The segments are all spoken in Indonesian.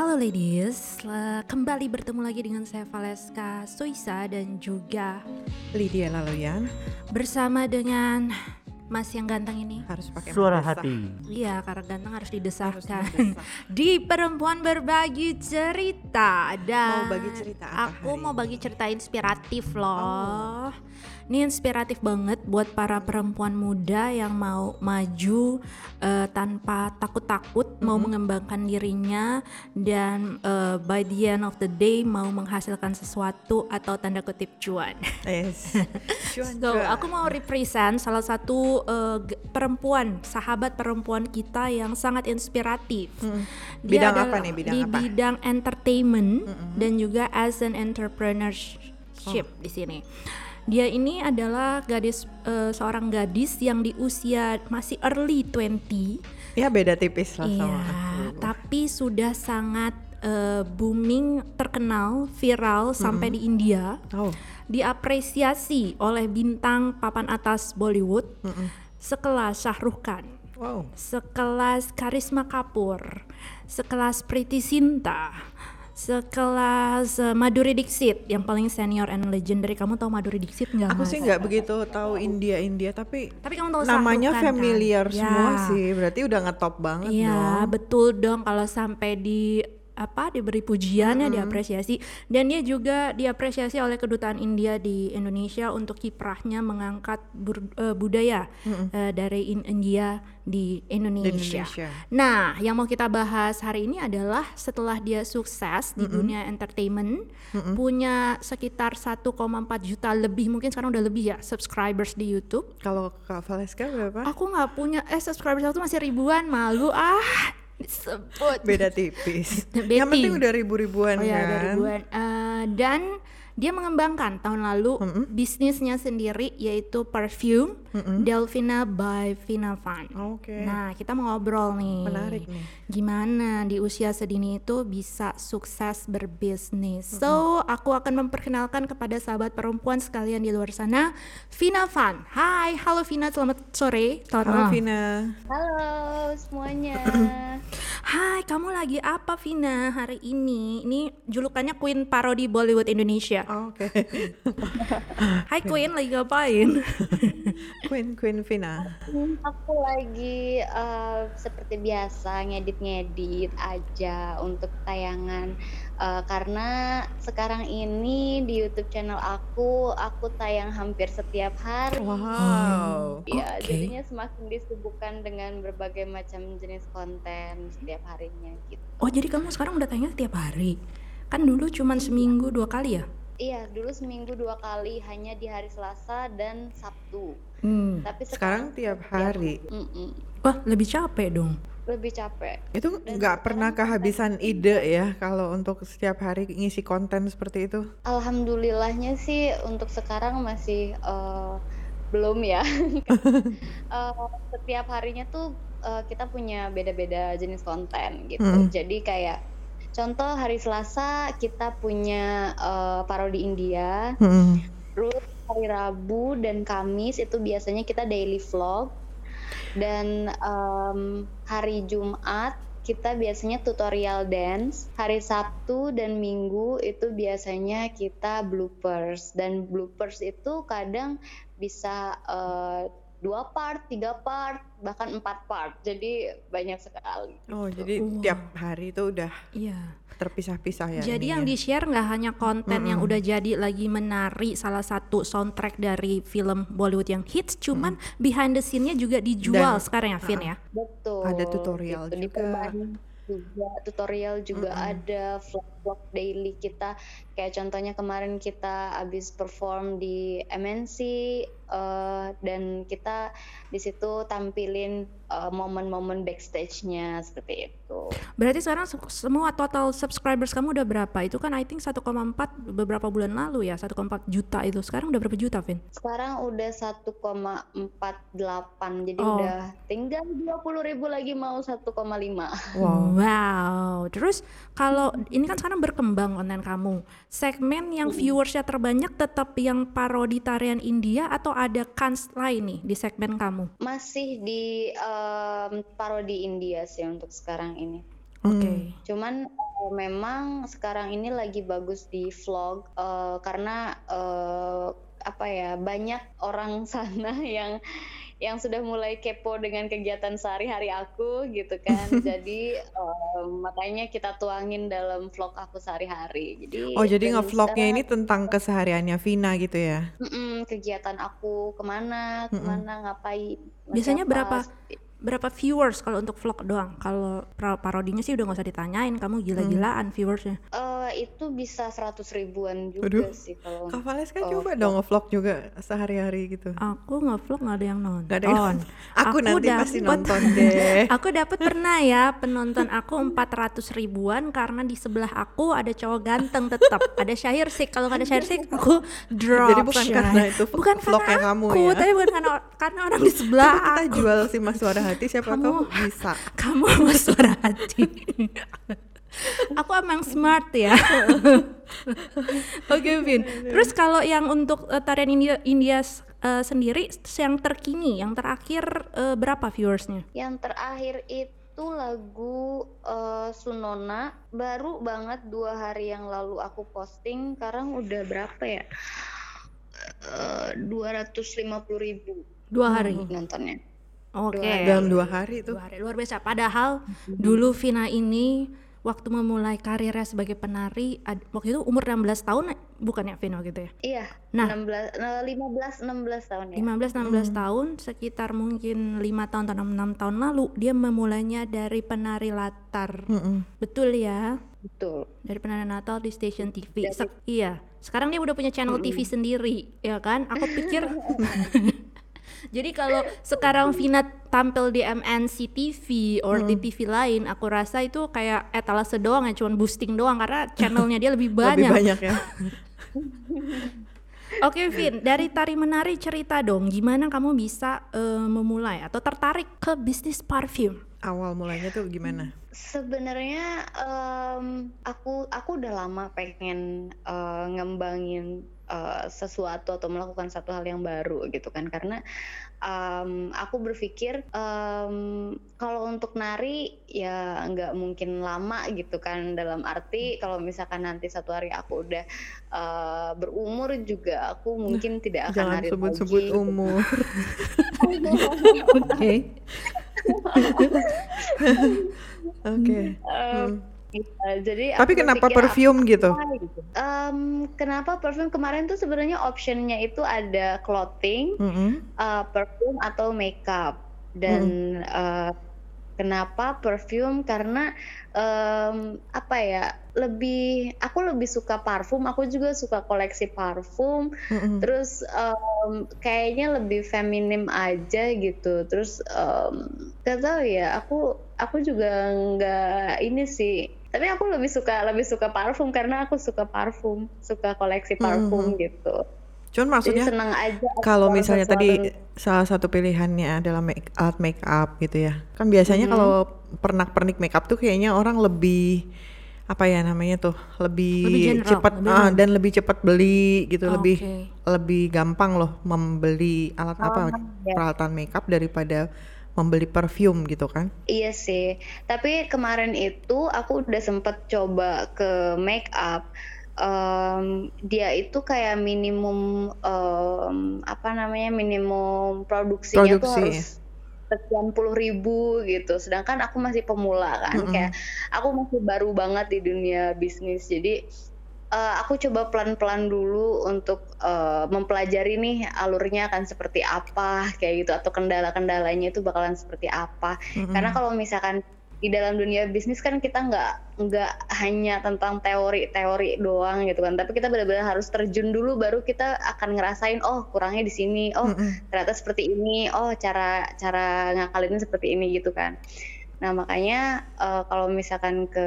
Halo ladies, kembali bertemu lagi dengan saya Valeska Soisa dan juga Lydia Laloyan bersama dengan Mas yang ganteng ini. harus pakai Suara mata hati. Iya, karena ganteng harus Harus didesakkan. didesak. Di perempuan berbagi cerita dan Mau bagi cerita apa Aku hari mau ini? bagi cerita inspiratif loh. Ini inspiratif banget buat para perempuan muda yang mau maju eh, tanpa takut-takut, mau Mm-hmm. mengembangkan dirinya dan eh, by the end of the day mau menghasilkan sesuatu atau tanda kutip cuan. Yes. Cuan, So, cuan. aku mau represent salah satu uh, perempuan, sahabat perempuan kita yang sangat inspiratif. Mm. Dia Bidang apa nih, bidang di apa? bidang entertainment dan juga as an entrepreneurship Oh. di sini. Dia ini adalah gadis uh, seorang gadis yang di usia masih early 20 Ya beda tipis lah Iya, sama aku. tapi sudah sangat uh, booming, terkenal, viral sampai di India. Oh, diapresiasi oleh bintang papan atas Bollywood sekelas Shah Rukh Khan, wow. sekelas Karisma Kapoor, sekelas Priti Sinta, sekelas eh, Madhuri Dixit yang paling senior and legendary. Kamu tahu Madhuri Dixit nggak? Aku Mas? sih nggak begitu tahu India India tapi Tapi kamu tahu namanya Khan, kan? familiar Ya. semua sih. Berarti udah ngetop banget Iya dong. betul dong kalau sampai di apa diberi pujiannya diapresiasi dan dia juga diapresiasi oleh kedutaan India di Indonesia untuk kiprahnya mengangkat bur- eh, budaya eh, dari in- India di Indonesia. Indonesia. Nah, yang mau kita bahas hari ini adalah setelah dia sukses di dunia entertainment, punya sekitar 1,4 juta lebih mungkin sekarang udah lebih ya subscribers di YouTube. Kalau Kak Valeska berapa? Aku nggak punya eh subscribers aku tuh masih ribuan, malu ah disebut. Beda tipis. Betty. Yang penting udah ribu-ribuan Oh ya, kan. ribuan. Eh, dan dia mengembangkan tahun lalu bisnisnya sendiri yaitu perfume Delvina by Vina Van. Oke. Nah, kita mau ngobrol nih. Menarik nih. Gimana di usia sedini itu bisa sukses berbisnis. So, aku akan memperkenalkan kepada sahabat perempuan sekalian di luar sana, Vina Van. Hai, halo Vina, selamat sore. Selamat Halo. Vina. Halo semuanya. Hai, kamu lagi apa Vina hari ini? Ini julukannya Queen Parodi Bollywood Indonesia. Oh, Oke. Hai Queen, lagi ngapain? Queen Queen Vina. Aku lagi eh, seperti biasa ngedit-ngedit aja untuk tayangan Eh, karena sekarang ini di YouTube channel aku aku tayang hampir setiap hari. Wow. Ya, Oke. jadinya semakin disibukkan dengan berbagai macam jenis konten setiap harinya gitu. Oh, jadi kamu sekarang udah tayang tiap hari? Kan dulu cuman seminggu dua kali ya? Iya, dulu seminggu dua kali hanya di hari Selasa dan Sabtu. Hmm. Tapi Sekarang tiap hari. Mm-mm, Wah, lebih capek dong. lebih capek. Itu nggak sekarang pernah kehabisan ide ya kalau untuk setiap hari ngisi konten seperti itu. Alhamdulillahnya sih untuk sekarang masih eh, belum ya. Eh, setiap harinya tuh eh, kita punya beda-beda jenis konten gitu. Mm. Jadi kayak contoh hari Selasa kita punya eh, parodi India. Hmm. Terus hari Rabu dan Kamis itu biasanya kita daily vlog. Dan em, hari Jumat kita biasanya tutorial dance. Hari Sabtu dan Minggu itu biasanya kita bloopers. Dan bloopers itu kadang bisa eh, dua part, tiga part, bahkan empat part. Jadi banyak sekali. Oh, jadi Wah. tiap hari itu udah Iya. terpisah-pisah ya. Jadi yang ininya. di-share nggak hanya konten yang Mm-mm. udah jadi lagi menari salah satu soundtrack dari film Bollywood yang hits, cuman behind the scene-nya juga dijual Dan- sekarang ya, Vin ya. Betul. Ada tutorial gitu. juga. Juga tutorial juga Mm-mm. ada vlog-vlog daily kita kayak contohnya kemarin kita habis perform di MNC eh, dan kita di situ tampilin eh, momen-momen backstage-nya seperti itu. Berarti sekarang se- semua total subscribers kamu udah berapa? Itu kan I think 1,4 beberapa bulan lalu ya, 1,4 juta itu. Sekarang udah berapa juta, Vin? Sekarang udah 1,48 jadi Oh. udah tinggal 20 ribu lagi mau 1,5. Wow. Wow. Terus kalau ini kan sekarang berkembang konten kamu. Segmen yang viewersnya terbanyak tetap yang parodi tarian India atau ada kans lain nih di segmen kamu? Masih di em, parodi India sih untuk sekarang ini. Oke. Hmm. Cuman uh, memang sekarang ini lagi bagus di vlog uh, karena uh, apa ya banyak orang sana yang yang sudah mulai kepo dengan kegiatan sehari-hari aku gitu kan. jadi um, makanya kita tuangin dalam vlog aku sehari-hari. Jadi Oh, jadi ngevlognya ini tentang kesehariannya Vina gitu ya? Mm-mm, kegiatan aku ke mana, ke mana, ngapain. Biasanya berapa berapa viewers kalau untuk vlog doang? Kalau parodinya sih udah nggak usah ditanyain, kamu gila-gilaan viewersnya. Uh, itu bisa seratus ribuan juga Aduh. sih kalau Kak Valeska Oh, coba dong ngevlog juga sehari-hari gitu. Aku ngevlog nggak ada yang nonton. Nggak ada yang Aku nanti pasti nonton deh. aku dapat pernah ya penonton aku 400 ribuan karena di sebelah aku ada cowok ganteng tetap. ada Syahir sih. Kalau nggak ada Syahir sih aku drop. Jadi bukan Syah. karena itu bukan vlognya karena kamu aku, ya? tapi bukan karena karena orang di sebelah Kita aku. jual si Mas Suara Hati siapa Kamu- tahu bisa. Kamu sama suara hati. aku emang smart ya. Oke Vin. Terus kalau yang untuk eh, tarian India India eh, sendiri yang terkini, yang terakhir eh, berapa viewersnya? Yang terakhir itu lagu eh, Sunona baru banget dua hari yang lalu aku posting. Sekarang udah berapa ya? Dua ratus lima puluh ribu Dua hari. nontonnya. Oke. Dua Dalam dua hari itu. Dua hari luar biasa. Padahal dulu Vina ini waktu memulai karirnya sebagai penari ad- waktu itu umur 16 tahun bukan ya Vina gitu ya? Iya. Nah. 16, eh, 15, 16 tahun ya. 15 16 tahun sekitar mungkin lima tahun atau 6 tahun lalu dia memulainya dari penari latar. Mm-mm. Betul ya? Betul. Dari penari Natal di stasiun TV. Se- iya. Sekarang dia udah punya channel TV sendiri, ya kan? Aku pikir Jadi kalau sekarang Vina tampil di MNC TV or di TV lain, aku rasa itu kayak etalase doang ya, cuman boosting doang karena channelnya dia lebih banyak. Lebih banyak ya. Oke Vin, dari tari menari cerita dong, gimana kamu bisa eh, memulai atau tertarik ke bisnis parfum? Awal mulanya tuh gimana? Sebenarnya em, aku aku udah lama pengen eh, ngembangin eh, sesuatu atau melakukan satu hal yang baru gitu kan karena em, aku berpikir em, kalau untuk nari ya nggak mungkin lama gitu kan dalam arti kalau misalkan nanti satu hari aku udah eh, berumur juga aku mungkin tidak akan nari sebut-sebut lagi. umur. Oke. Oke. Em, Hmm. Iya, jadi Tapi kenapa perfume gitu? apa gitu. Em, kenapa perfume kemarin tuh sebenarnya optionnya itu ada clothing, Mm-mm. uh, perfume atau makeup dan uh, kenapa perfume karena em, apa ya lebih aku lebih suka parfum aku juga suka koleksi parfum Mm-mm. terus em, kayaknya lebih feminim aja gitu terus em, gak tahu ya aku aku juga nggak ini sih tapi aku lebih suka lebih suka parfum karena aku suka parfum suka koleksi parfum gitu Cuman maksudnya jadi senang aja kalau misalnya sesuatu tadi salah satu pilihannya adalah make art make up gitu ya. Kan biasanya kalau pernak-pernik make up tuh kayaknya orang lebih apa ya namanya tuh lebih, Lebih general, cepat lebih ah, dan lebih cepat beli gitu lebih Oke. lebih gampang loh membeli alat apa ya. peralatan makeup daripada membeli perfume gitu kan. Iya sih, tapi kemarin itu aku udah sempet coba ke make up. Em, dia itu kayak minimum em, apa namanya minimum produksinya tuh Produksi. harus sekian puluh ribu gitu. Sedangkan aku masih pemula kan, Mm-mm. kayak aku masih baru banget di dunia bisnis. Jadi eh, aku coba pelan-pelan dulu untuk eh, mempelajari nih alurnya akan seperti apa kayak gitu atau kendala-kendalanya itu bakalan seperti apa. Mm-mm. Karena kalau misalkan di dalam dunia bisnis kan kita nggak nggak hanya tentang teori-teori doang gitu kan, tapi kita benar-benar harus terjun dulu baru kita akan ngerasain oh kurangnya di sini, oh Mm-mm. ternyata seperti ini, oh cara cara ngakalinnya seperti ini gitu kan. Nah makanya eh, kalau misalkan ke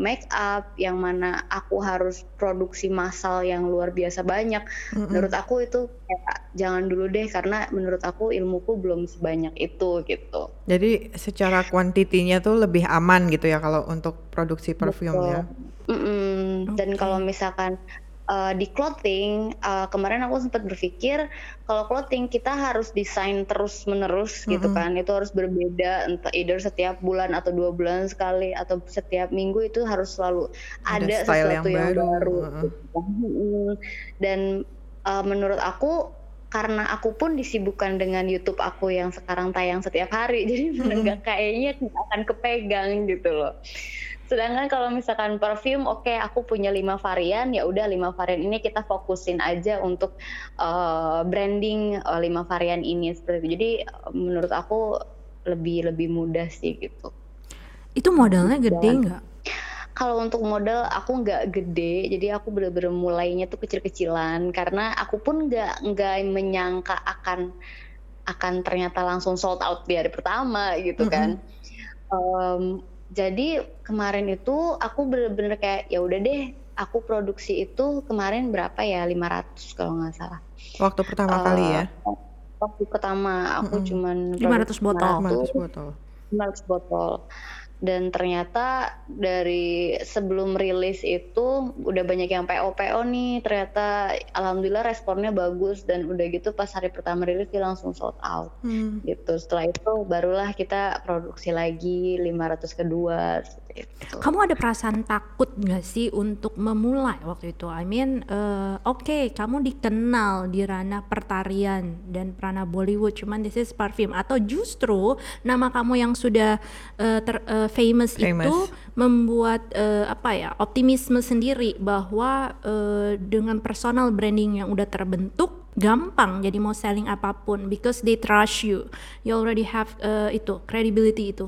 make up yang mana aku harus produksi massal yang luar biasa banyak, Mm-mm. menurut aku itu kayak jangan dulu deh karena menurut aku ilmuku belum sebanyak itu gitu. Jadi secara kuantitinya tuh lebih aman gitu ya kalau untuk produksi perfume Betul. ya. Mm-mm. Dan Oke. kalau misalkan uh, di clothing uh, kemarin aku sempat berpikir kalau clothing kita harus desain terus menerus mm-hmm. gitu kan itu harus berbeda entah either setiap bulan atau dua bulan sekali atau setiap minggu itu harus selalu ada, ada sesuatu yang, yang baru, baru uh-huh. dan uh, menurut aku karena aku pun disibukkan dengan YouTube aku yang sekarang tayang setiap hari jadi mm-hmm. kayaknya akan kepegang gitu loh Sedangkan kalau misalkan parfum, oke okay, aku punya lima varian, ya udah lima varian ini kita fokusin aja untuk uh, branding uh, lima varian ini seperti itu. Jadi menurut aku lebih lebih mudah sih gitu. Itu modalnya gede nggak? Kalau untuk modal aku nggak gede, jadi aku bener-bener mulainya tuh kecil-kecilan karena aku pun nggak nggak menyangka akan akan ternyata langsung sold out di hari pertama gitu kan. Mm -hmm. um, jadi kemarin itu aku bener-bener kayak ya udah deh aku produksi itu kemarin berapa ya? 500 kalau nggak salah. Waktu pertama uh, kali ya? Waktu pertama. Aku mm -hmm. cuman 500 botol? 500 botol. 500 botol dan ternyata dari sebelum rilis itu udah banyak yang PO PO nih. Ternyata alhamdulillah responnya bagus dan udah gitu pas hari pertama rilis dia langsung sold out. Hmm. gitu. Setelah itu barulah kita produksi lagi 500 kedua gitu. Kamu ada perasaan takut nggak sih untuk memulai waktu itu? I mean, uh, oke, okay, kamu dikenal di ranah pertarian dan ranah Bollywood, cuman this is parfum. Atau justru nama kamu yang sudah uh, ter, uh, famous, famous itu membuat uh, apa ya optimisme sendiri bahwa uh, dengan personal branding yang udah terbentuk gampang jadi mau selling apa pun because they trust you you already have uh, itu credibility itu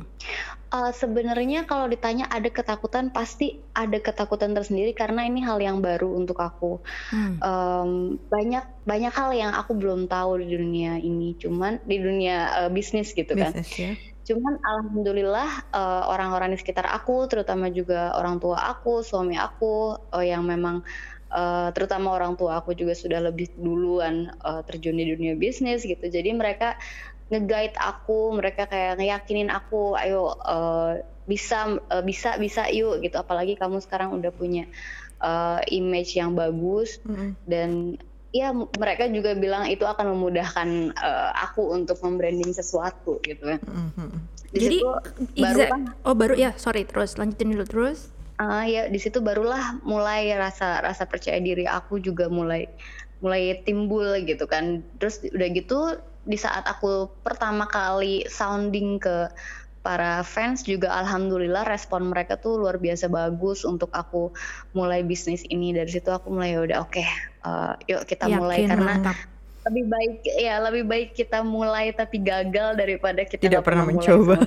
Uh, sebenarnya kalau ditanya ada ketakutan pasti ada ketakutan tersendiri karena ini hal yang baru untuk aku. Hmm. Um, banyak banyak hal yang aku belum tahu di dunia ini, cuman di dunia uh, bisnis gitu kan. Business, ya. Cuman alhamdulillah uh, orang-orang di sekitar aku, terutama juga orang tua aku, suami aku uh, yang memang uh, terutama orang tua aku juga sudah lebih duluan uh, terjun di dunia bisnis gitu. Jadi mereka nge-guide aku, mereka kayak ngeyakinin aku, ayo uh, bisa uh, bisa bisa yuk gitu. Apalagi kamu sekarang udah punya uh, image yang bagus mm -hmm. dan ya mereka juga bilang itu akan memudahkan uh, aku untuk membranding sesuatu gitu kan. Mm -hmm. Jadi baru kan, oh baru ya sorry terus lanjutin dulu terus. Uh, ya di situ barulah mulai rasa rasa percaya diri aku juga mulai mulai timbul gitu kan. Terus udah gitu di saat aku pertama kali sounding ke para fans juga alhamdulillah respon mereka tuh luar biasa bagus untuk aku mulai bisnis ini. Dari situ aku mulai ya udah oke okay, uh, eh, yuk kita Yakin mulai. Karena mantap. lebih baik ya lebih baik kita mulai tapi gagal daripada kita tidak pernah mencoba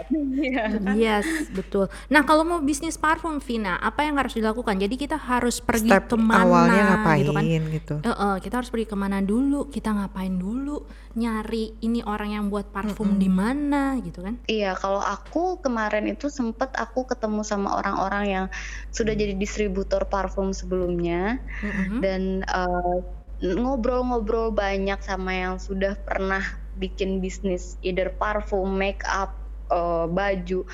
Iya. Yes, betul. Nah, kalau mau bisnis parfum Vina, apa yang harus dilakukan? Jadi kita harus pergi Step ke mana awalnya ngapain gitu kan? Gitu. Uh, uh, kita harus pergi ke mana dulu? Kita ngapain dulu? Nyari ini orang yang buat parfum mm -hmm. di mana gitu kan? Iya, kalau aku kemarin itu sempet aku ketemu sama orang-orang yang sudah jadi distributor parfum sebelumnya mm -hmm. dan uh, ngobrol-ngobrol banyak sama yang sudah pernah bikin bisnis either parfum, make up uh, baju.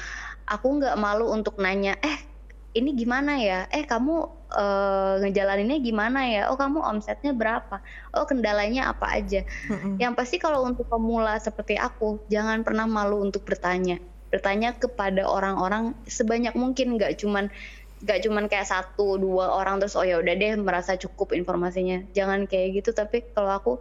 Aku nggak malu untuk nanya eh ini gimana ya? Eh kamu uh, ngejalaninnya gimana ya? Oh kamu omsetnya berapa? Oh kendalanya apa aja? Mm-hmm. yang pasti kalau untuk pemula seperti aku jangan pernah malu untuk bertanya. Bertanya kepada orang-orang sebanyak mungkin nggak cuman gak cuman kayak satu dua orang terus oh ya udah deh merasa cukup informasinya. Jangan kayak gitu tapi kalau aku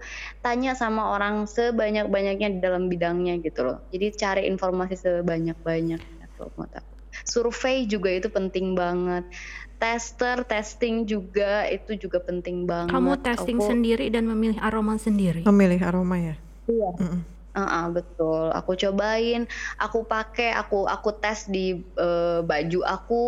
tanya sama orang sebanyak banyaknya di dalam bidangnya gitu loh. Jadi cari informasi sebanyak banyaknya kalau menurut aku. Survei juga itu penting banget. Tester testing juga itu juga penting banget. Kamu testing aku, sendiri dan memilih aroma sendiri? Memilih aroma ya? Iya. Mm -mm. Uh, uh, betul. Aku cobain, aku pakai, aku aku tes di uh, baju aku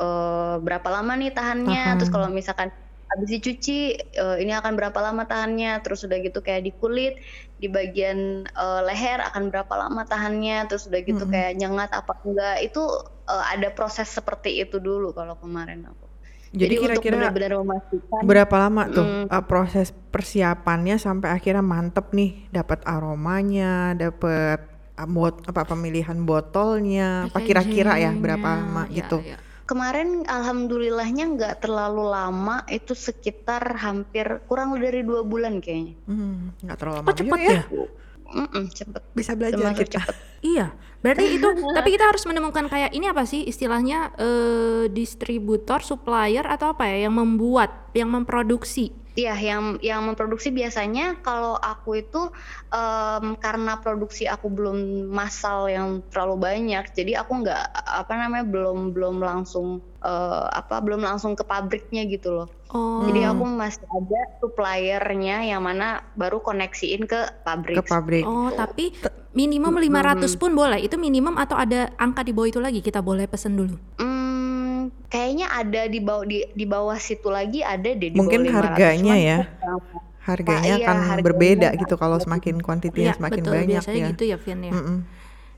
uh, berapa lama nih tahannya. Uh -huh. Terus kalau misalkan habis dicuci uh, ini akan berapa lama tahannya. Terus udah gitu kayak di kulit, di bagian uh, leher akan berapa lama tahannya. Terus udah gitu uh -huh. kayak nyengat apa enggak. Itu uh, ada proses seperti itu dulu kalau kemarin aku. Jadi kira-kira memastikan berapa lama tuh mm, uh, proses persiapannya sampai akhirnya mantep nih dapat aromanya, dapat uh, bot apa pemilihan botolnya, apa kira-kira ya berapa lama ya, gitu. Ya. Kemarin alhamdulillahnya nggak terlalu lama, itu sekitar hampir kurang dari dua bulan kayaknya. Hmm, nggak terlalu lama Kok juga cepet ya. ya? Mm-mm, cepet. Bisa belajar Termasuk kita. cepet. Iya, berarti itu tapi kita harus menemukan kayak ini apa sih istilahnya eh, distributor, supplier atau apa ya yang membuat, yang memproduksi. Iya, yang yang memproduksi biasanya kalau aku itu em, karena produksi aku belum massal yang terlalu banyak, jadi aku nggak apa namanya belum belum langsung eh, apa belum langsung ke pabriknya gitu loh. Oh, Jadi aku masih ada suppliernya yang mana baru koneksiin ke pabrik. Ke pabrik. oh tapi minimum 500 pun boleh. Itu minimum atau ada angka di bawah itu lagi kita boleh pesen dulu. Hmm, kayaknya ada di bawah di, di bawah situ lagi ada deh di Mungkin bawah 500, harganya ya. Harganya iya, akan harganya berbeda gitu kalau semakin kuantitinya Iya, semakin betul. banyak Biasanya ya. gitu ya, Vin ya. Mm-mm.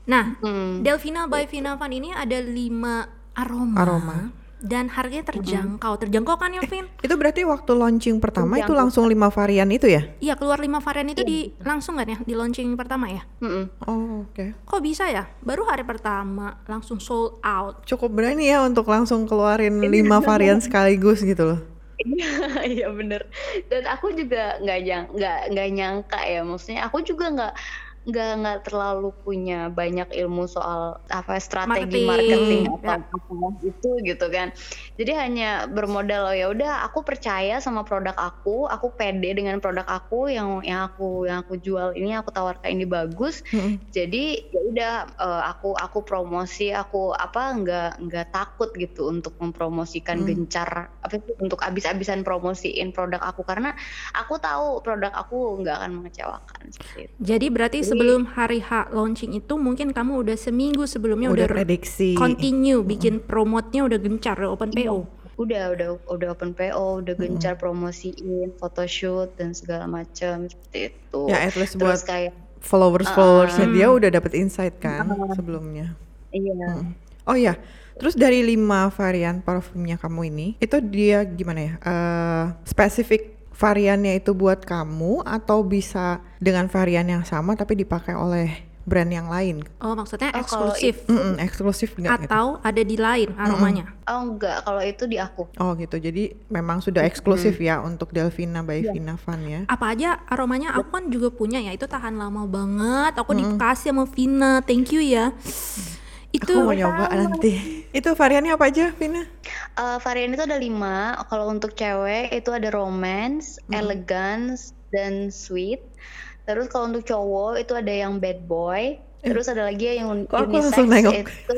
Nah, Hmm. Delvina by Vina Van ini ada lima aroma, Aroma. Dan harganya terjangkau. Terjangkau kan ya, Vin? Itu berarti waktu launching pertama itu Terjangkau. langsung lima varian itu ya? Iya, keluar lima varian itu di langsung kan ya di launching pertama ya? Mm-mm. Oh, oke. Kok bisa ya? Baru hari pertama langsung sold out. Cukup berani ya untuk langsung keluarin lima varian sekaligus gitu loh. Iya, iya bener. Dan aku juga nggak nyang nggak nggak nyangka ya. Maksudnya aku juga nggak nggak nggak terlalu punya banyak ilmu soal apa strategi Marketing, marketing, ya. atau apa itu gitu kan. Jadi hanya bermodal oh ya udah aku percaya sama produk aku, aku pede dengan produk aku yang yang aku yang aku jual ini aku tawarkan ini bagus. Jadi ya udah eh, aku aku promosi aku apa nggak nggak takut gitu untuk mempromosikan Hmm. gencar apa itu untuk abis-abisan promosiin produk aku karena aku tahu produk aku nggak akan mengecewakan seperti itu. Jadi berarti sebelum hari H launching itu mungkin kamu udah seminggu sebelumnya Udah udah, prediksi. continue bikin promotnya udah gencar, udah open PO. Udah udah udah open PO, udah gencar promosiin, photoshoot dan segala macam seperti itu. Ya at least buat Terus kayak followers-followersnya Ah. dia udah dapet insight kan sebelumnya. iya. Oh ya, terus dari lima varian parfumnya kamu ini, itu dia gimana ya? Eh spesifik variannya itu buat kamu atau bisa dengan varian yang sama tapi dipakai oleh brand yang lain? Oh, maksudnya Oh, kalau eksklusif Mm-mm, eksklusif nggak gitu? atau ada di lain aromanya? Oh enggak, kalau itu di aku. Oh gitu, jadi memang sudah eksklusif ya untuk Delvina by Vina Van ya? Apa aja aromanya aku kan juga punya ya, itu tahan lama banget. Aku dikasih sama Vina, thank you ya. Itu Aku mau nyoba nanti. Itu variannya apa aja, Vina? Eh, varian itu ada lima. Kalau untuk cewek itu ada romance, elegance, dan sweet. Terus kalau untuk cowok itu ada yang bad boy. Terus ada lagi yang Kok unisex itu.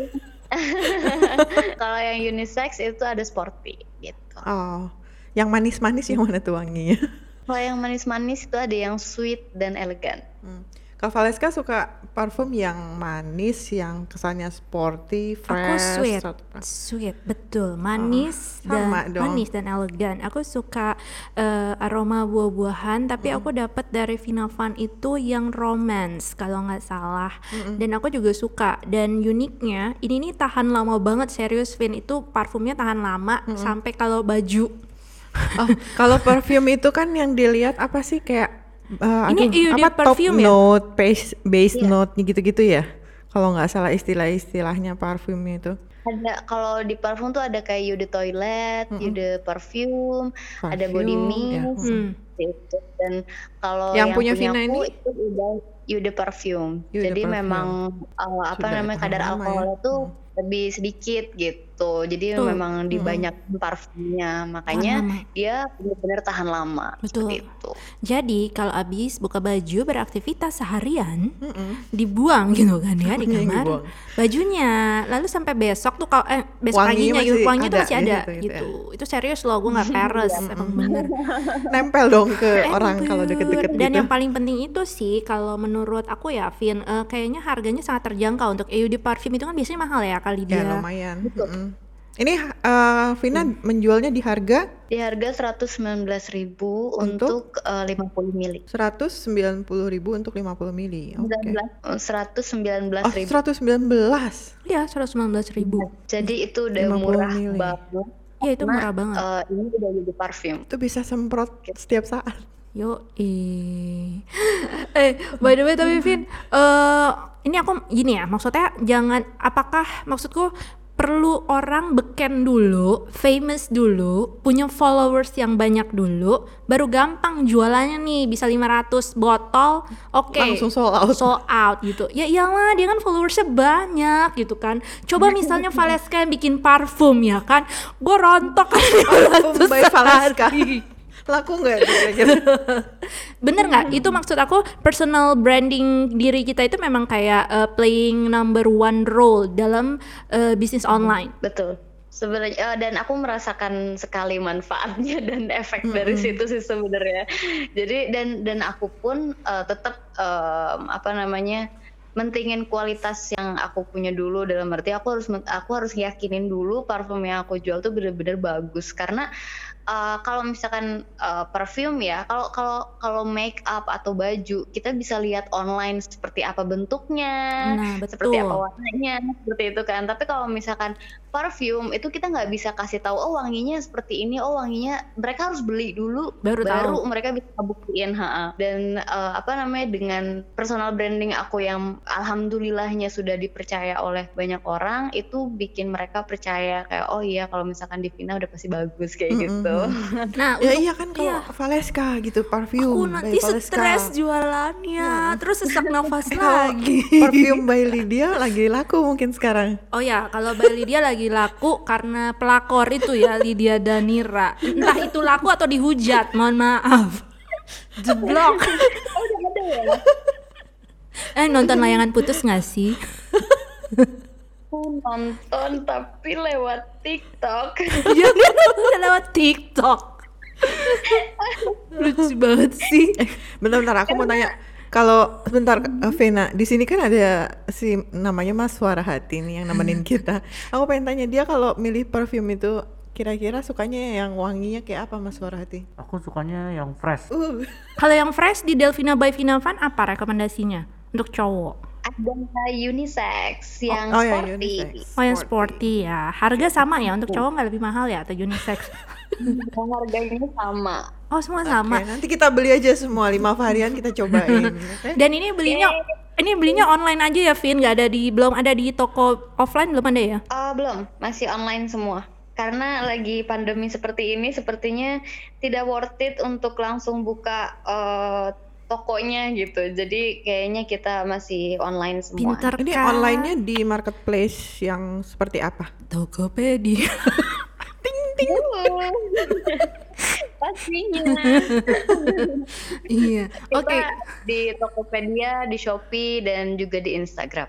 kalau yang unisex itu ada sporty gitu. Oh, yang manis-manis yang mana tuh wanginya? Kalau yang manis-manis itu ada yang sweet dan elegan. Hmm. Kak Valeska suka parfum yang manis, yang kesannya sporty, aku fresh. sweet, atau- sweet betul, manis Oh, dan dong. manis dan elegan. Aku suka eh, aroma buah-buahan, tapi aku dapat dari Vina Van itu yang romance kalau nggak salah. Dan aku juga suka. Dan uniknya, ini nih tahan lama banget serius Vin itu parfumnya tahan lama sampai kalau baju. Oh, kalau perfume itu kan yang dilihat apa sih kayak eh, Ini aduh, apa top perfume ya? note, base base Iya. note gitu-gitu ya? Kalau nggak salah istilah-istilahnya parfumnya itu. Ada kalau di parfum tuh ada kayak eau de toilet, eau de parfum, ada body Parfum, mist, ya. Hmm. gitu. Dan kalau Yang yang, punya Vina ini? itu udah de parfum. Eau de Jadi parfum. memang uh, apa Sudah namanya kadar ya. alkoholnya tuh lebih sedikit gitu. Jadi Betul. memang di banyak parfumnya, makanya lama. dia benar-benar tahan lama Betul. itu. Jadi kalau abis buka baju beraktivitas seharian, Mm-mm. dibuang gitu kan ya di Iya, kamar dibuang. bajunya lalu sampai besok tuh kalau eh besok Wanginya paginya masih gitu wanginya tuh ada masih ada situ gitu gitu itu serius loh gue nggak peres emang bener Nempel dong ke orang kalau deket-deket dan gitu. yang paling penting itu sih kalau menurut aku ya Vin eh, kayaknya harganya sangat terjangkau untuk EUD parfum itu kan biasanya mahal ya kali Ya dia lumayan. Mm-mm. Ini eh, Vina menjualnya di harga Di harga 119.000 untuk, eh, 50 mili. 190.000 untuk 50 mili. Oke. 19 119.000. Oh, 119. ya 119 ribu Jadi itu udah 50 murah mili. banget. ya itu murah banget eh, ini udah jadi parfum. Itu bisa semprot setiap saat. Yo, eh, eh, by the way tapi Vin, eh ini aku gini ya, maksudnya jangan, apakah maksudku perlu orang beken dulu, famous dulu, punya followers yang banyak dulu, baru gampang jualannya nih bisa 500 botol, oke. Langsung sold out. Sold out gitu. Ya iyalah dia kan followersnya banyak gitu kan. Coba misalnya Valeska yang bikin parfum ya kan, gue rontok kan Parfum 500 by Valeska. Laku nggak kira-kira? Bener nggak? Itu maksud aku personal branding diri kita itu memang kayak uh, playing number one role dalam uh, bisnis online. Betul. Sebenarnya eh, dan aku merasakan sekali manfaatnya dan efek dari situ sih sebenarnya. Jadi dan dan aku pun eh, tetap em, apa namanya mentingin kualitas yang aku punya dulu dalam arti aku harus aku harus yakinin dulu parfum yang aku jual tuh bener-bener bagus. Karena eh, kalau misalkan eh, parfum ya kalau kalau kalau make up atau baju kita bisa lihat online seperti apa bentuknya Nah, seperti apa warnanya seperti itu kan. Tapi kalau misalkan parfum itu kita nggak bisa kasih tahu oh wanginya seperti ini oh wanginya mereka harus beli dulu Baru tahu. mereka bisa buktiin ha dan eh, apa namanya dengan personal branding aku yang alhamdulillahnya sudah dipercaya oleh banyak orang itu bikin mereka percaya kayak oh iya kalau misalkan Divina udah pasti bagus kayak gitu Nah, ya untuk- iya kan kalau Valeska gitu parfum aku by nanti stres jualannya, terus sesak nafas lagi. Parfum by Lydia lagi laku mungkin sekarang. Oh ya, kalau Mbak Lydia lagi laku karena pelakor itu ya Lydia Danira. Entah itu laku atau dihujat, mohon maaf. Jeblok. Eh nonton layangan putus nggak sih? aku nonton tapi lewat TikTok Iya lewat TikTok. Lucu banget sih. Eh, bentar-bentar aku mau tanya. Kalau sebentar Vena, di sini kan ada si namanya Mas Suara Hati nih yang nemenin kita. Aku pengen tanya dia kalau milih parfum itu kira-kira sukanya yang wanginya kayak apa Mas Suara Hati? Aku sukanya yang fresh. Uh, Kalau yang fresh di Delvina by Vina Van apa rekomendasinya untuk cowok? ada unisex yang oh ya sporty unisex. Oh yang sporty ya. Harga sama ya untuk cowok nggak lebih mahal ya atau unisex? harganya sama Oh semua sama. nanti kita beli aja semua lima varian kita cobain. Dan ini belinya ini belinya online aja ya Vin, nggak ada di belum ada di toko offline belum ada ya? Ah, belum, masih online semua. Karena lagi pandemi seperti ini, sepertinya tidak worth it untuk langsung buka eh, tokonya gitu. Jadi kayaknya kita masih online semua. Pinter Ini online-nya di marketplace yang seperti apa? Tokopedia. Pastinya. iya. Kita Oke. di Tokopedia, di Shopee, dan juga di Instagram.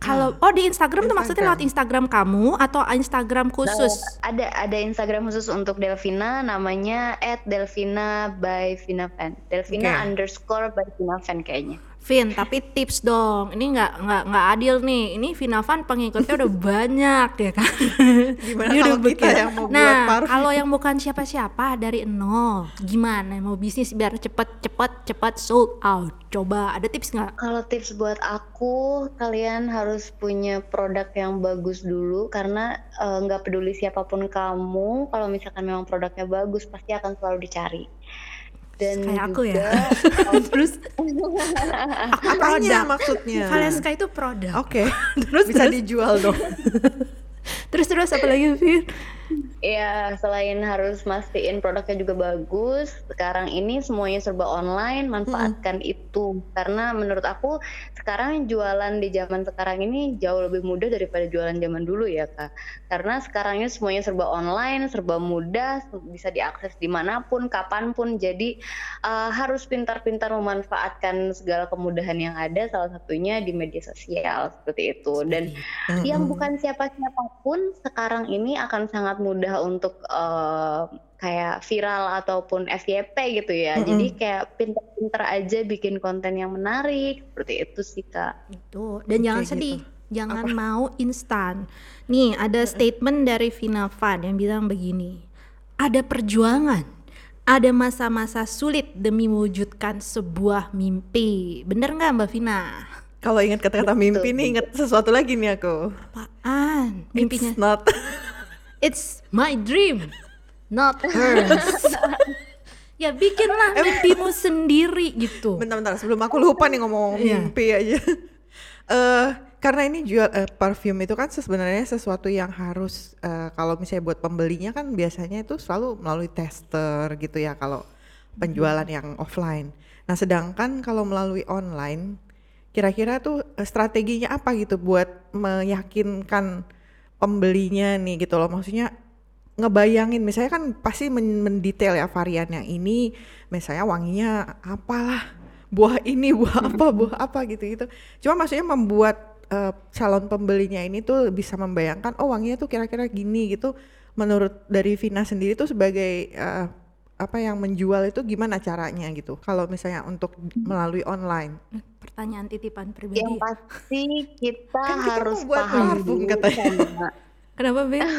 Kalau oh di Instagram, tuh maksudnya Instagram. lewat Instagram kamu atau Instagram khusus? Ada ada Instagram khusus untuk Delvina, namanya @delvina by Vinavan. Delvina Oke. underscore by Vinavan kayaknya. Vin, tapi tips dong. Ini nggak nggak nggak adil nih. Ini Vinavan pengikutnya udah banyak ya kan. Gimana Dia kalau udah kita bikin- yang mau buat nah, parfum? kalau yang bukan siapa-siapa dari nol, gimana mau bisnis biar cepet cepet cepet sold out? Coba ada tips nggak? Kalau tips buat aku, kalian harus punya produk yang bagus dulu karena eh, nggak peduli siapa pun kamu, kalau misalkan memang produknya bagus pasti akan selalu dicari. Dan Kayak aku juga, ya. Terus Apanya maksudnya? Valeska itu produk. Oke, Terus bisa terus dijual dong. terus terus apa lagi Vin? ya selain harus mastiin produknya juga bagus, sekarang ini semuanya serba online, manfaatkan itu karena menurut aku sekarang jualan di zaman sekarang ini jauh lebih mudah daripada jualan zaman dulu ya kak. Karena sekarang ini semuanya serba online, serba mudah, bisa diakses di mana pun, kapan pun. Jadi eh, harus pintar-pintar memanfaatkan segala kemudahan yang ada, salah satunya di media sosial seperti itu. Dan yang bukan siapa-siapapun sekarang ini akan sangat mudah untuk eh, kayak viral ataupun FYP gitu ya. Jadi kayak pinter-pinter aja bikin konten yang menarik seperti itu sih kak. Itu. Dan jangan gitu. sedih. Jangan mau instan. Nih, ada statement dari Vina Van yang bilang begini. Ada perjuangan. Ada masa-masa sulit demi mewujudkan sebuah mimpi. Bener nggak Mbak Vina? Kalau ingat kata-kata mimpi nih, ingat sesuatu lagi nih aku. Apaan? Mimpinya? It's not. It's my dream, not hers. ya bikinlah mimpimu sendiri gitu. Bentar-bentar, sebelum aku lupa nih ngomong Iya. mimpi aja. Eh, karena ini jual eh, parfum itu kan sebenarnya sesuatu yang harus eh, kalau misalnya buat pembelinya kan biasanya itu selalu melalui tester gitu ya kalau penjualan yang offline. Nah, sedangkan kalau melalui online kira-kira tuh strateginya apa gitu buat meyakinkan pembelinya nih gitu loh. Maksudnya ngebayangin misalnya kan pasti men- mendetail ya variannya ini. Misalnya wanginya apalah buah ini buah apa buah apa gitu gitu. Cuma maksudnya membuat eh, calon pembelinya ini tuh bisa membayangkan oh wanginya tuh kira-kira gini gitu. Menurut dari Vina sendiri tuh sebagai eh, apa yang menjual itu gimana caranya gitu. Kalau misalnya untuk melalui online Pertanyaan titipan Yang pribadi. pasti kita Kan kita harus buat paham parfum dulu katanya. Kenapa, Be?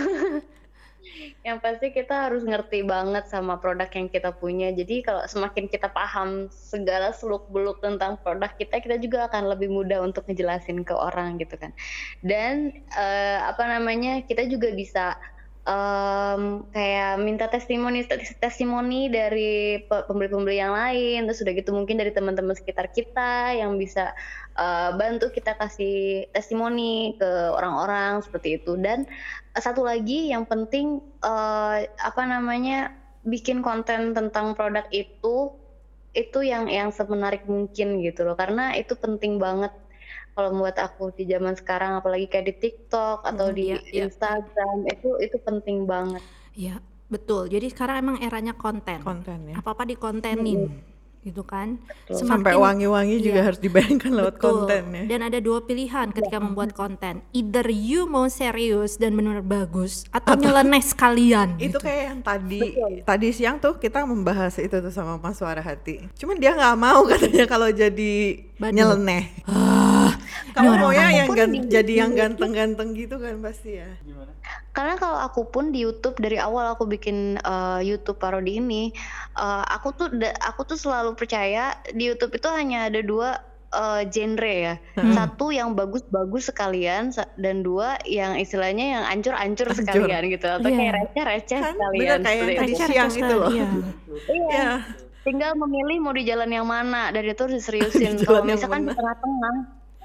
yang pasti kita harus ngerti banget sama produk yang kita punya. Jadi kalau semakin kita paham segala seluk beluk tentang produk kita, kita juga akan lebih mudah untuk ngejelasin ke orang gitu kan. Dan eh, apa namanya, kita juga bisa em, kayak minta testimoni testimoni dari pe- pembeli-pembeli yang lain. Terus udah gitu mungkin dari teman-teman sekitar kita yang bisa eh, bantu kita kasih testimoni ke orang-orang seperti itu. Dan satu lagi yang penting eh, apa namanya bikin konten tentang produk itu itu yang yang semenarik mungkin gitu loh karena itu penting banget kalau buat aku di zaman sekarang apalagi kayak di TikTok atau Hmm, di iya. Instagram itu itu penting banget Iya, betul. Jadi sekarang emang eranya konten. konten ya Apa-apa dikontenin, gitu kan. sampai Semakin- wangi-wangi juga Iya. harus dibayangkan lewat Betul. konten ya Dan ada dua pilihan ketika membuat konten. Either you mau serius dan benar bagus atau nyeleneh sekalian. itu gitu. kayak yang tadi tadi siang tuh kita membahas itu tuh sama Mas Suara Hati cuman dia nggak mau katanya kalau jadi Badut. nyeleneh Ah, kamu orang maunya aku yang gan- di- jadi yang ganteng-ganteng gitu kan pasti ya? Karena kalau aku pun di YouTube dari awal aku bikin eh, YouTube parodi ini eh, aku tuh da- aku tuh selalu percaya di YouTube itu hanya ada dua eh, genre ya. Hmm. satu yang bagus-bagus sekalian sa- dan dua yang istilahnya yang ancur-ancur Ancur. sekalian gitu. Atau Iya. kayak receh-receh Kan, sekalian bener kayak tadi siang itu loh. Iya. ya tinggal memilih mau di jalan yang mana dan itu harus diseriusin. Di kalau misalkan di tengah-tengah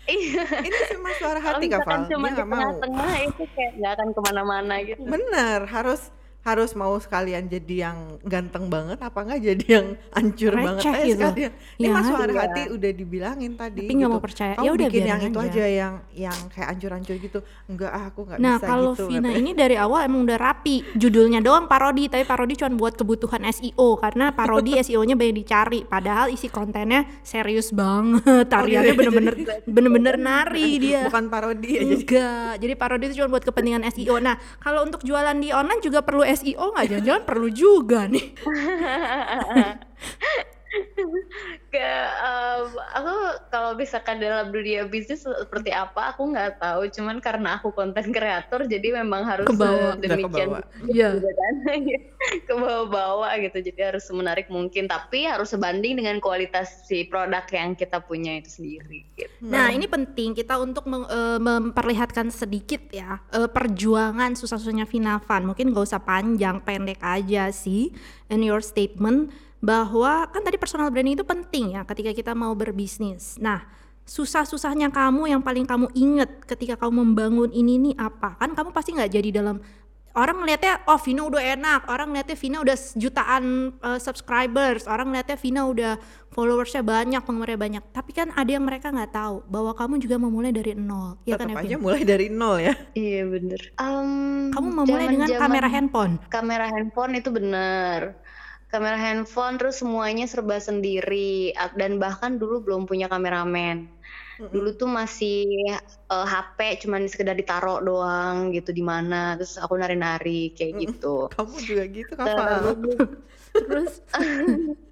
iya. Ini Mas Suara kalau Hati Kak misalkan Val? cuma dia di tengah-tengah itu kayak nggak akan ke mana-mana gitu. Bener harus harus mau sekalian jadi yang ganteng banget apa enggak jadi yang hancur Receh banget aja gitu. sekalian ini Ya, Mas Suara iya. Hati udah dibilangin tadi Tapi nggak gitu. mau percaya. kamu Ya udah, bikin yang itu aja. aja yang yang kayak hancur-hancur gitu enggak ah aku nggak Nah bisa kalau gitu Vina katanya. ini dari awal emang udah rapi Judulnya doang parodi Tapi parodi cuma buat kebutuhan SEO Karena parodi SEO-nya banyak dicari Padahal isi kontennya serius banget Tariannya gitu ya, bener-bener Bener-bener nari dia bukan parodi jadi Enggak, jadi parodi itu cuma buat kepentingan SEO. Nah, kalau untuk jualan di online juga perlu SEO nggak? Jangan-jangan perlu juga nih. ke em, aku kalau misalkan dalam dunia bisnis seperti apa aku nggak tahu. Cuman karena aku konten kreator jadi memang harus Kebawa. Demikian kan. Ke bawah-bawah gitu jadi harus semenarik mungkin. Tapi harus sebanding dengan kualitas si produk yang kita punya itu sendiri gitu. Nah, ini penting. Kita untuk meng- eh, memperlihatkan sedikit ya eh, perjuangan susah-susahnya Vina Van. Mungkin nggak usah panjang, pendek aja sih. In your statement bahwa kan tadi personal branding itu penting ya ketika kita mau berbisnis. Nah, susah-susahnya kamu yang paling kamu inget ketika kamu membangun ini nih apa? Kan kamu pasti nggak jadi dalam orang ngelihatnya oh Vina udah enak, orang ngelihatnya Vina udah jutaan eh, subscribers, orang ngelihatnya Vina udah followersnya banyak, penggemarnya banyak. Tapi kan ada yang mereka nggak tahu bahwa kamu juga memulai dari nol, ya kan tetap Evin? aja mulai dari nol ya Iya bener. Em, Kamu memulai dengan zaman-zaman kamera handphone. kamera handphone itu bener kamera handphone terus semuanya serba sendiri. Dan bahkan dulu belum punya kameramen. Dulu tuh masih eh, HP cuman sekedar ditaruh doang gitu di mana. Terus aku nari-nari kayak gitu. Kamu juga gitu Kak Val. terus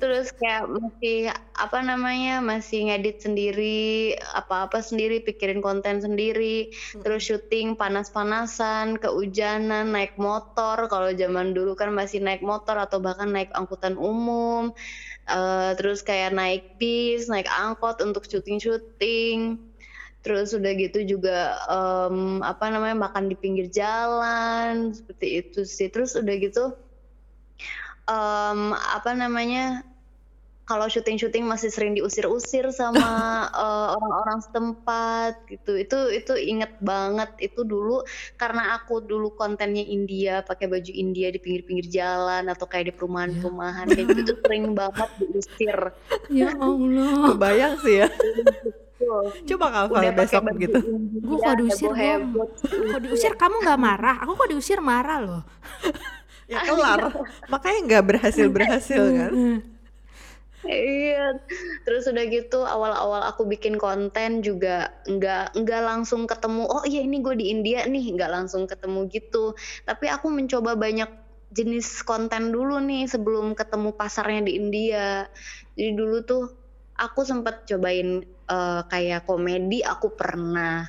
terus kayak masih apa namanya masih ngedit sendiri apa-apa sendiri pikirin konten sendiri terus syuting panas-panasan kehujanan naik motor. Kalau zaman dulu kan masih naik motor atau bahkan naik angkutan umum. Eh, terus kayak naik bis naik angkot untuk syuting-syuting. Terus udah gitu juga em, apa namanya makan di pinggir jalan seperti itu sih. Terus udah gitu em, apa namanya kalau syuting-syuting masih sering diusir-usir sama eh, orang-orang setempat gitu. Itu itu inget banget itu dulu karena aku dulu kontennya India, pakai baju India di pinggir-pinggir jalan atau kayak di perumahan-perumahan kayak gitu tuh sering banget diusir. Ya Allah. Kebayang sih ya. Coba kalau besok gitu. India, Gue kok diusir dong. Kok diusir kamu nggak marah? Aku kok diusir marah loh. Ya kelar. Makanya nggak berhasil-berhasil kan. Iya, terus udah gitu awal-awal aku bikin konten juga nggak nggak langsung ketemu. Oh iya ini gue di India nih, nggak langsung ketemu gitu. Tapi aku mencoba banyak jenis konten dulu nih sebelum ketemu pasarnya di India. Jadi dulu tuh aku sempat cobain eh, kayak komedi aku pernah,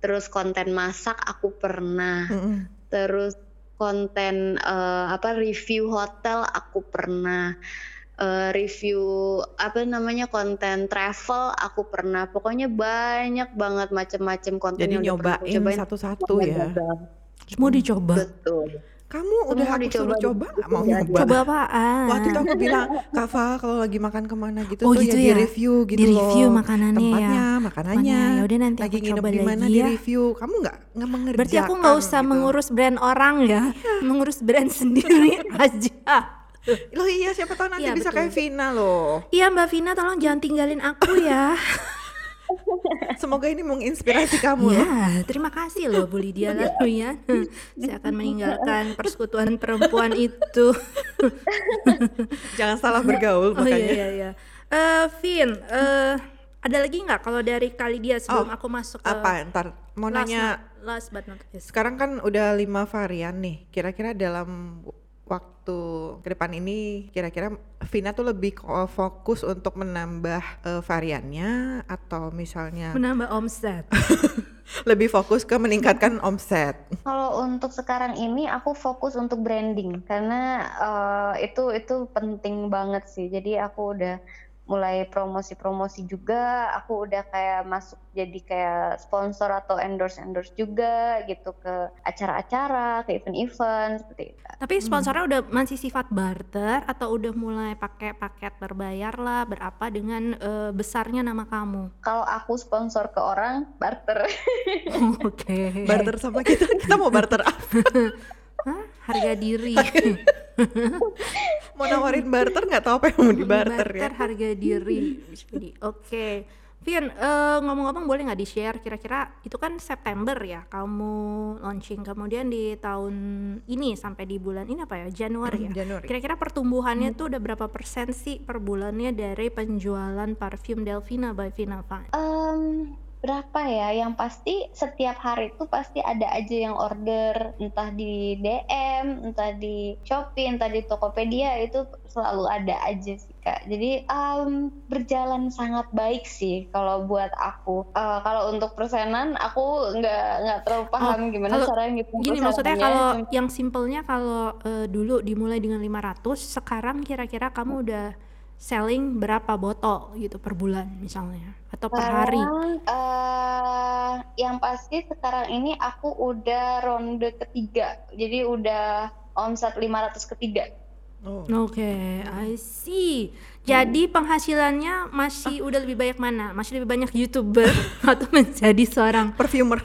terus konten masak aku pernah, Mm-mm. terus konten eh, apa review hotel aku pernah eh, review apa namanya konten travel aku pernah pokoknya banyak banget macam-macam konten Jadi yang nyobain satu-satu ya. Mau dicoba. betul Kamu udah Semua aku dicoba suruh coba nggak mau Iya, nyoba? Coba apaan? Waktu itu aku bilang, Kak Fa kalau lagi makan ke mana gitu Oh tuh gitu ya ya? di review gitu Di-review loh. makanannya ya? Tempatnya, makanannya. Makanya, yaudah nanti lagi aku nginep coba di mana lagi di ya. review. Kamu nggak nggak mengerjakan Berarti aku nggak usah gitu. mengurus brand orang ya, mengurus brand sendiri aja. Loh iya siapa tahu nanti Iya, bisa betul. kayak Vina loh. Iya Mbak Vina tolong jangan tinggalin aku ya. Semoga ini menginspirasi kamu loh. Ya, terima kasih loh Bu Lydia lalu ya. Saya akan meninggalkan persekutuan perempuan itu. Jangan salah bergaul Oh makanya. iya iya iya. Eh Vin, eh ada lagi nggak kalau dari kali dia sebelum Oh, aku masuk ke Apa ntar mau last, nanya last but not least. sekarang kan udah lima varian nih. Kira-kira dalam waktu ke depan ini kira-kira Vina tuh lebih fokus untuk menambah eh, variannya atau misalnya Menambah omset. lebih fokus ke meningkatkan omset. kalau untuk sekarang ini aku fokus untuk branding karena eh, itu itu penting banget sih jadi aku udah mulai promosi-promosi juga aku udah kayak masuk jadi kayak sponsor atau endorse endorse juga gitu ke acara-acara ke event-event seperti itu Tapi sponsornya udah masih sifat barter atau udah mulai pakai paket berbayar lah berapa dengan eh, besarnya nama kamu? kalau aku sponsor ke orang barter Oke. Barter sama kita, kita mau barter apa? Hah? Harga diri. Mau nawarin barter nggak tahu apa yang mau dibarter ya. Barter harga diri. Jadi, Oke. Vian, eh, ngomong-ngomong boleh nggak di-share kira-kira itu kan September ya kamu launching kemudian di tahun ini sampai di bulan ini apa ya Januari ya. Januari. Kira-kira pertumbuhannya tuh udah berapa persen sih per bulannya dari penjualan parfum Delvina by Vina Van? Em, berapa ya? Yang pasti setiap hari itu pasti ada aja yang order, entah di DM, entah di Shopee, entah di Tokopedia itu selalu ada aja sih kak. Jadi em, berjalan sangat baik sih kalau buat aku. Eh, kalau untuk persenan aku nggak nggak terlalu paham gimana kalau- cara ngitung Gini maksudnya persenannya. kalau yang simpelnya kalau eh, dulu dimulai dengan 500, sekarang kira-kira kamu udah selling berapa botol gitu per bulan misalnya atau per hari? Eh, yang pasti sekarang ini aku udah ronde ketiga, jadi udah omset 500 ketiga. Oh. Oke, I see. Jadi penghasilannya masih udah lebih banyak mana? Masih lebih banyak youtuber atau menjadi seorang Perfumer.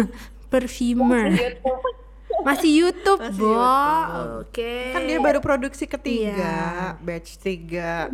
perfumer? Masih YouTube, Masih Bo. YouTube. Oke. Kan dia baru produksi ketiga, Iya. batch 3.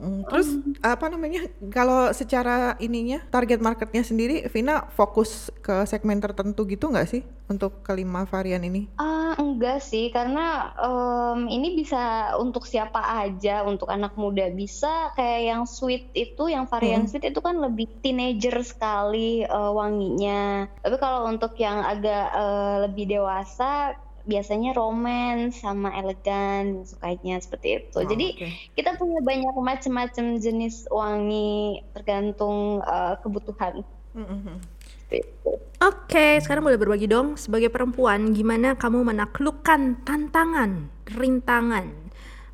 Mm, Terus apa namanya? Kalau secara ininya target marketnya sendiri, Vina fokus ke segmen tertentu gitu nggak sih untuk kelima varian ini? Ah, enggak sih, karena em, ini bisa untuk siapa aja, untuk anak muda bisa. Kayak yang sweet itu, yang varian sweet itu kan lebih teenager sekali eh, wanginya. Tapi kalau untuk yang agak eh, lebih dewasa, biasanya romance sama elegan sukanya seperti itu. Oh, Jadi oke. kita punya banyak macam-macam jenis wangi tergantung eh, kebutuhan. Itu. Oke, sekarang boleh berbagi dong sebagai perempuan gimana kamu menaklukkan tantangan, rintangan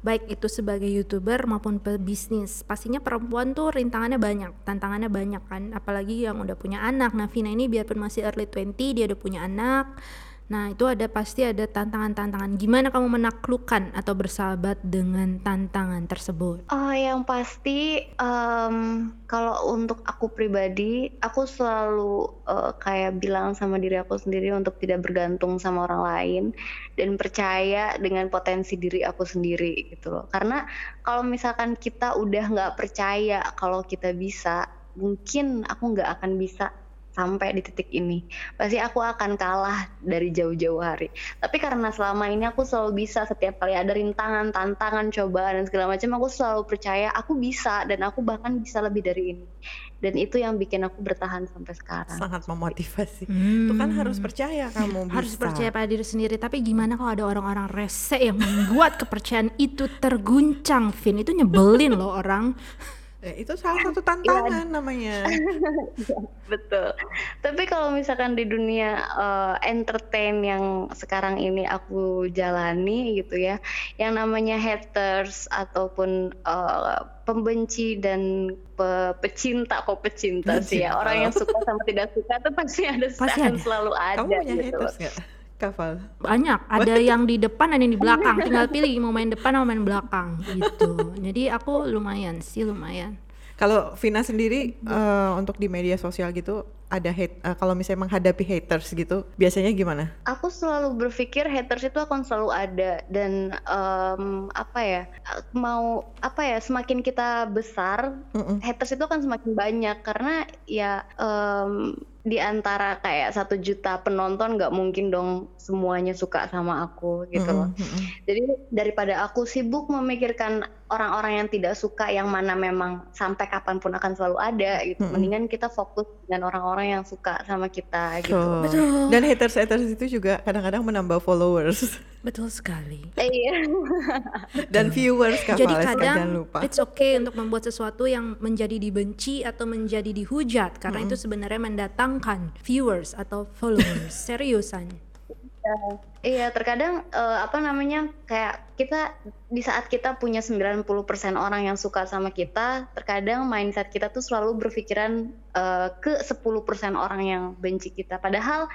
baik itu sebagai youtuber maupun pebisnis. Pastinya perempuan tuh rintangannya banyak, tantangannya banyak kan, apalagi yang udah punya anak. Nah, Vina ini biarpun masih early 20, dia udah punya anak Nah, itu ada pasti ada tantangan-tantangan. Gimana kamu menaklukkan atau bersahabat dengan tantangan tersebut? Oh, yang pasti em, kalau untuk aku pribadi, aku selalu eh, kayak bilang sama diri aku sendiri untuk tidak bergantung sama orang lain dan percaya dengan potensi diri aku sendiri gitu loh. Karena kalau misalkan kita udah nggak percaya kalau kita bisa, mungkin aku nggak akan bisa sampai di titik ini. Pasti aku akan kalah dari jauh-jauh hari. Tapi karena selama ini aku selalu bisa setiap kali ada rintangan, tantangan, cobaan dan segala macam, aku selalu percaya aku bisa dan aku bahkan bisa lebih dari ini. Dan itu yang bikin aku bertahan sampai sekarang. Sangat memotivasi. Itu kan harus percaya kamu bisa. Harus percaya pada diri sendiri. Tapi gimana kalau ada orang-orang rese yang membuat kepercayaan itu terguncang, Vin? Itu nyebelin loh orang. Ya, itu salah satu tantangan namanya. Betul. Tapi kalau misalkan di dunia eh, entertain yang sekarang ini aku jalani gitu ya, yang namanya haters ataupun eh, pembenci dan pe- pecinta kok pecinta sih ya, orang yang suka sama tidak suka itu pasti ada Pasti ada. selalu ada Kamu punya gitu. haters nggak? Kafal. Banyak, ada yang di depan ada yang di belakang. Tinggal pilih mau main depan mau main belakang gitu. Jadi aku lumayan sih, lumayan. Kalau Vina sendiri eh, untuk di media sosial gitu ada hate eh, kalau misalnya menghadapi haters gitu biasanya gimana? Aku selalu berpikir haters itu akan selalu ada dan em, apa ya mau apa ya semakin kita besar Mm-mm. haters itu akan semakin banyak karena ya em, di antara kayak satu juta penonton nggak mungkin dong semuanya suka sama aku gitu loh. Mm-mm, mm-mm. Jadi daripada aku sibuk memikirkan orang-orang yang tidak suka yang mana memang sampai kapan pun akan selalu ada gitu. Mm-mm. Mendingan kita fokus dengan orang-orang yang suka sama kita gitu. Betul. Betul. Dan haters-haters itu juga kadang-kadang menambah followers Betul sekali. Iya. dan viewers Kak Jadi Vales, kadang jangan lupa. it's okay untuk membuat sesuatu yang menjadi dibenci atau menjadi dihujat karena itu sebenarnya mendatangkan viewers atau followers. Seriusan. Iya, terkadang eh, apa namanya kayak kita di saat kita punya 90% orang yang suka sama kita, terkadang mindset kita tuh selalu berpikiran eh, ke 10% orang yang benci kita. Padahal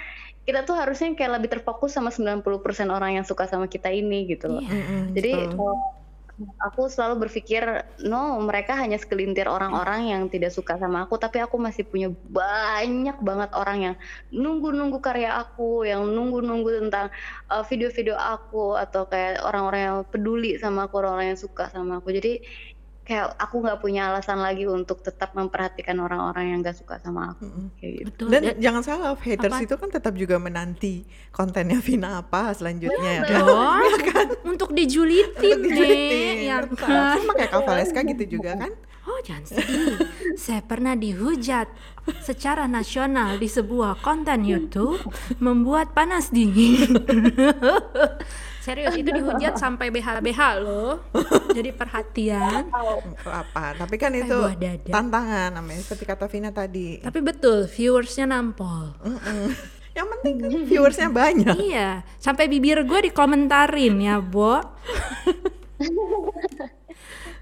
kita tuh harusnya kayak lebih terfokus sama 90% orang yang suka sama kita ini gitu loh. Mm-mm, Jadi betul. Eh, aku selalu berpikir no mereka hanya segelintir orang-orang yang tidak suka sama aku tapi aku masih punya banyak banget orang yang nunggu-nunggu karya aku yang nunggu-nunggu tentang uh, video-video aku atau kayak orang-orang yang peduli sama aku orang-orang yang suka sama aku. Jadi kayak aku nggak punya alasan lagi untuk tetap memperhatikan orang-orang yang nggak suka sama aku Mm-mm. kayak gitu. Betul. Dan Dan- jangan salah, haters Apa? itu kan tetap juga menanti kontennya Vina apa selanjutnya ya kan? dong untuk dijulitin nih Dijulitin, ya kan Sama kayak Kak Valeska gitu juga kan? oh jangan sedih saya pernah dihujat secara nasional di sebuah konten YouTube membuat panas dingin serius itu dihujat sampai BH-BH loh jadi perhatian apa? Tapi kan itu tantangan namanya seperti kata Vina tadi. tapi betul viewersnya nampol. Yang penting kan viewersnya banyak. iya sampai bibir gue dikomentarin ya Bo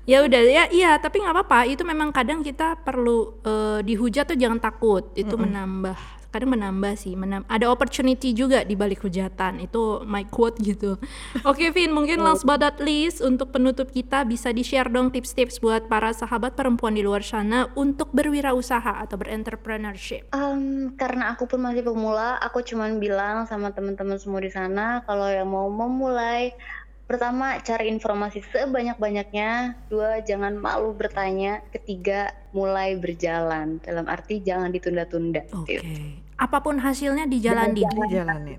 ya udah ya iya tapi nggak apa-apa itu memang kadang kita perlu eh, dihujat tuh jangan takut itu menambah kadang menambah sih menam- ada opportunity juga di balik hujatan. Itu my quote gitu. Oke Vin mungkin last but not least untuk penutup kita bisa di share dong tips-tips buat para sahabat perempuan di luar sana untuk berwirausaha atau berentrepreneurship Em, karena aku pun masih pemula, aku cuman bilang sama teman-teman semua di sana kalau yang mau memulai, pertama cari informasi sebanyak-banyaknya, dua jangan malu bertanya, ketiga mulai berjalan. Dalam arti jangan ditunda-tunda. oke gitu. apa pun hasilnya dijalanin Dijalanin.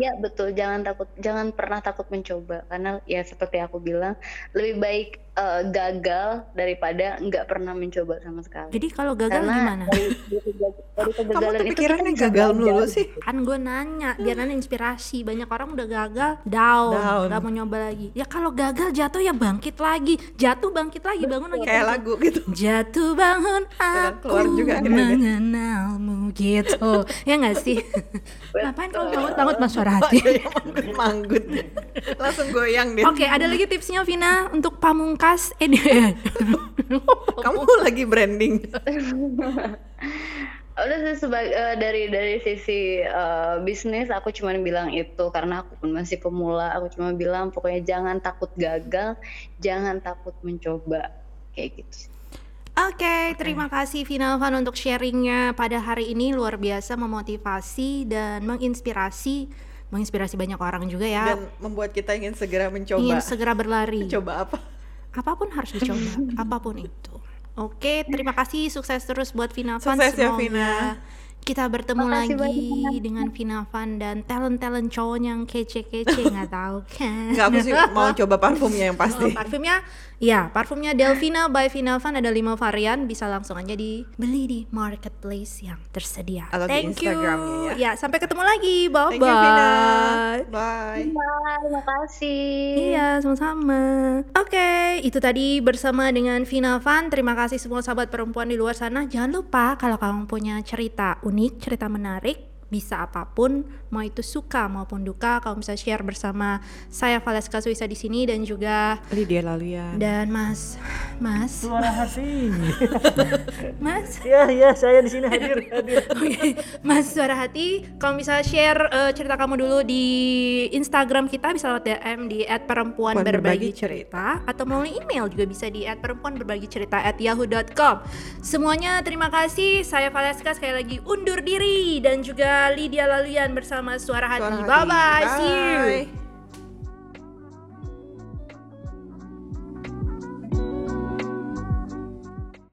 Ya betul, jangan takut, jangan pernah takut mencoba. Karena ya seperti aku bilang lebih baik eh, gagal daripada nggak pernah mencoba sama sekali. jadi kalau gagal karena gimana? dari, dari, dari Kamu tuh itu pikirannya gagal belajar. sih. kan gue nanya biar nanti inspirasi. Banyak orang udah gagal down, Down. nggak mau nyoba lagi. Ya kalau gagal jatuh ya bangkit lagi. Jatuh bangkit lagi bangun lagi. Kayak lagu gitu. jatuh bangun aku keluar juga gitu deh. mengenalmu gitu. Ya nggak sih? Ngapain kamu bangun bangun mas suara hati Manggut, manggut. Langsung goyang dia. Oke, ada lagi tipsnya Vina untuk pamungkas eh Kamu lagi branding. Udah sih seba- eh, dari dari sisi eh, bisnis aku cuma bilang itu karena aku pun masih pemula. Aku cuma bilang pokoknya jangan takut gagal, jangan takut mencoba kayak gitu. Oke, terima kasih Vinalvan untuk sharingnya pada hari ini luar biasa memotivasi dan menginspirasi, menginspirasi banyak orang juga ya. Dan membuat kita ingin segera mencoba. Ingin segera berlari. Coba apa? Apa pun harus dicoba, apa pun itu. Oke, terima kasih, sukses terus buat Vinalvan. Sukses ya, Vina. Kita bertemu Makasih lagi banyak. dengan Vinalvan dan talent-talent cowok yang kece-kece nggak tahu kan? Enggak, aku sih mau coba parfumnya yang Oh, pasti. parfumnya, ya parfumnya Delvina by Vinalvan ada lima varian, bisa langsung aja dibeli di marketplace yang tersedia. Atau di Thank you. Instagramnya ya. sampai ketemu lagi. Bye Thank you, Vina. bye. Terima kasih. Iya, sama-sama. Oke, itu tadi bersama dengan Vina Van. Terima kasih semua sahabat perempuan di luar sana. Jangan lupa kalau kamu punya cerita unik, cerita menarik, bisa apa pun, mau itu suka maupun duka, kamu bisa share bersama saya Valeska Suisa di sini dan juga Lydia Laluyan. dan Mas, Mas, Suara hati. Mas. ya, ya, saya di sini hadir, hadir. Oke, Mas Suara Hati, kamu bisa share eh, cerita kamu dulu di Instagram kita bisa lewat DM di @perempuan berbagi cerita atau melalui email juga bisa di @perempuan berbagi cerita @yahoo.com. Semuanya terima kasih. Saya Valeska sekali lagi undur diri dan juga Lydia Laluyan bersama Suara Hati. Suara hati. Bye bye. See you. Bye.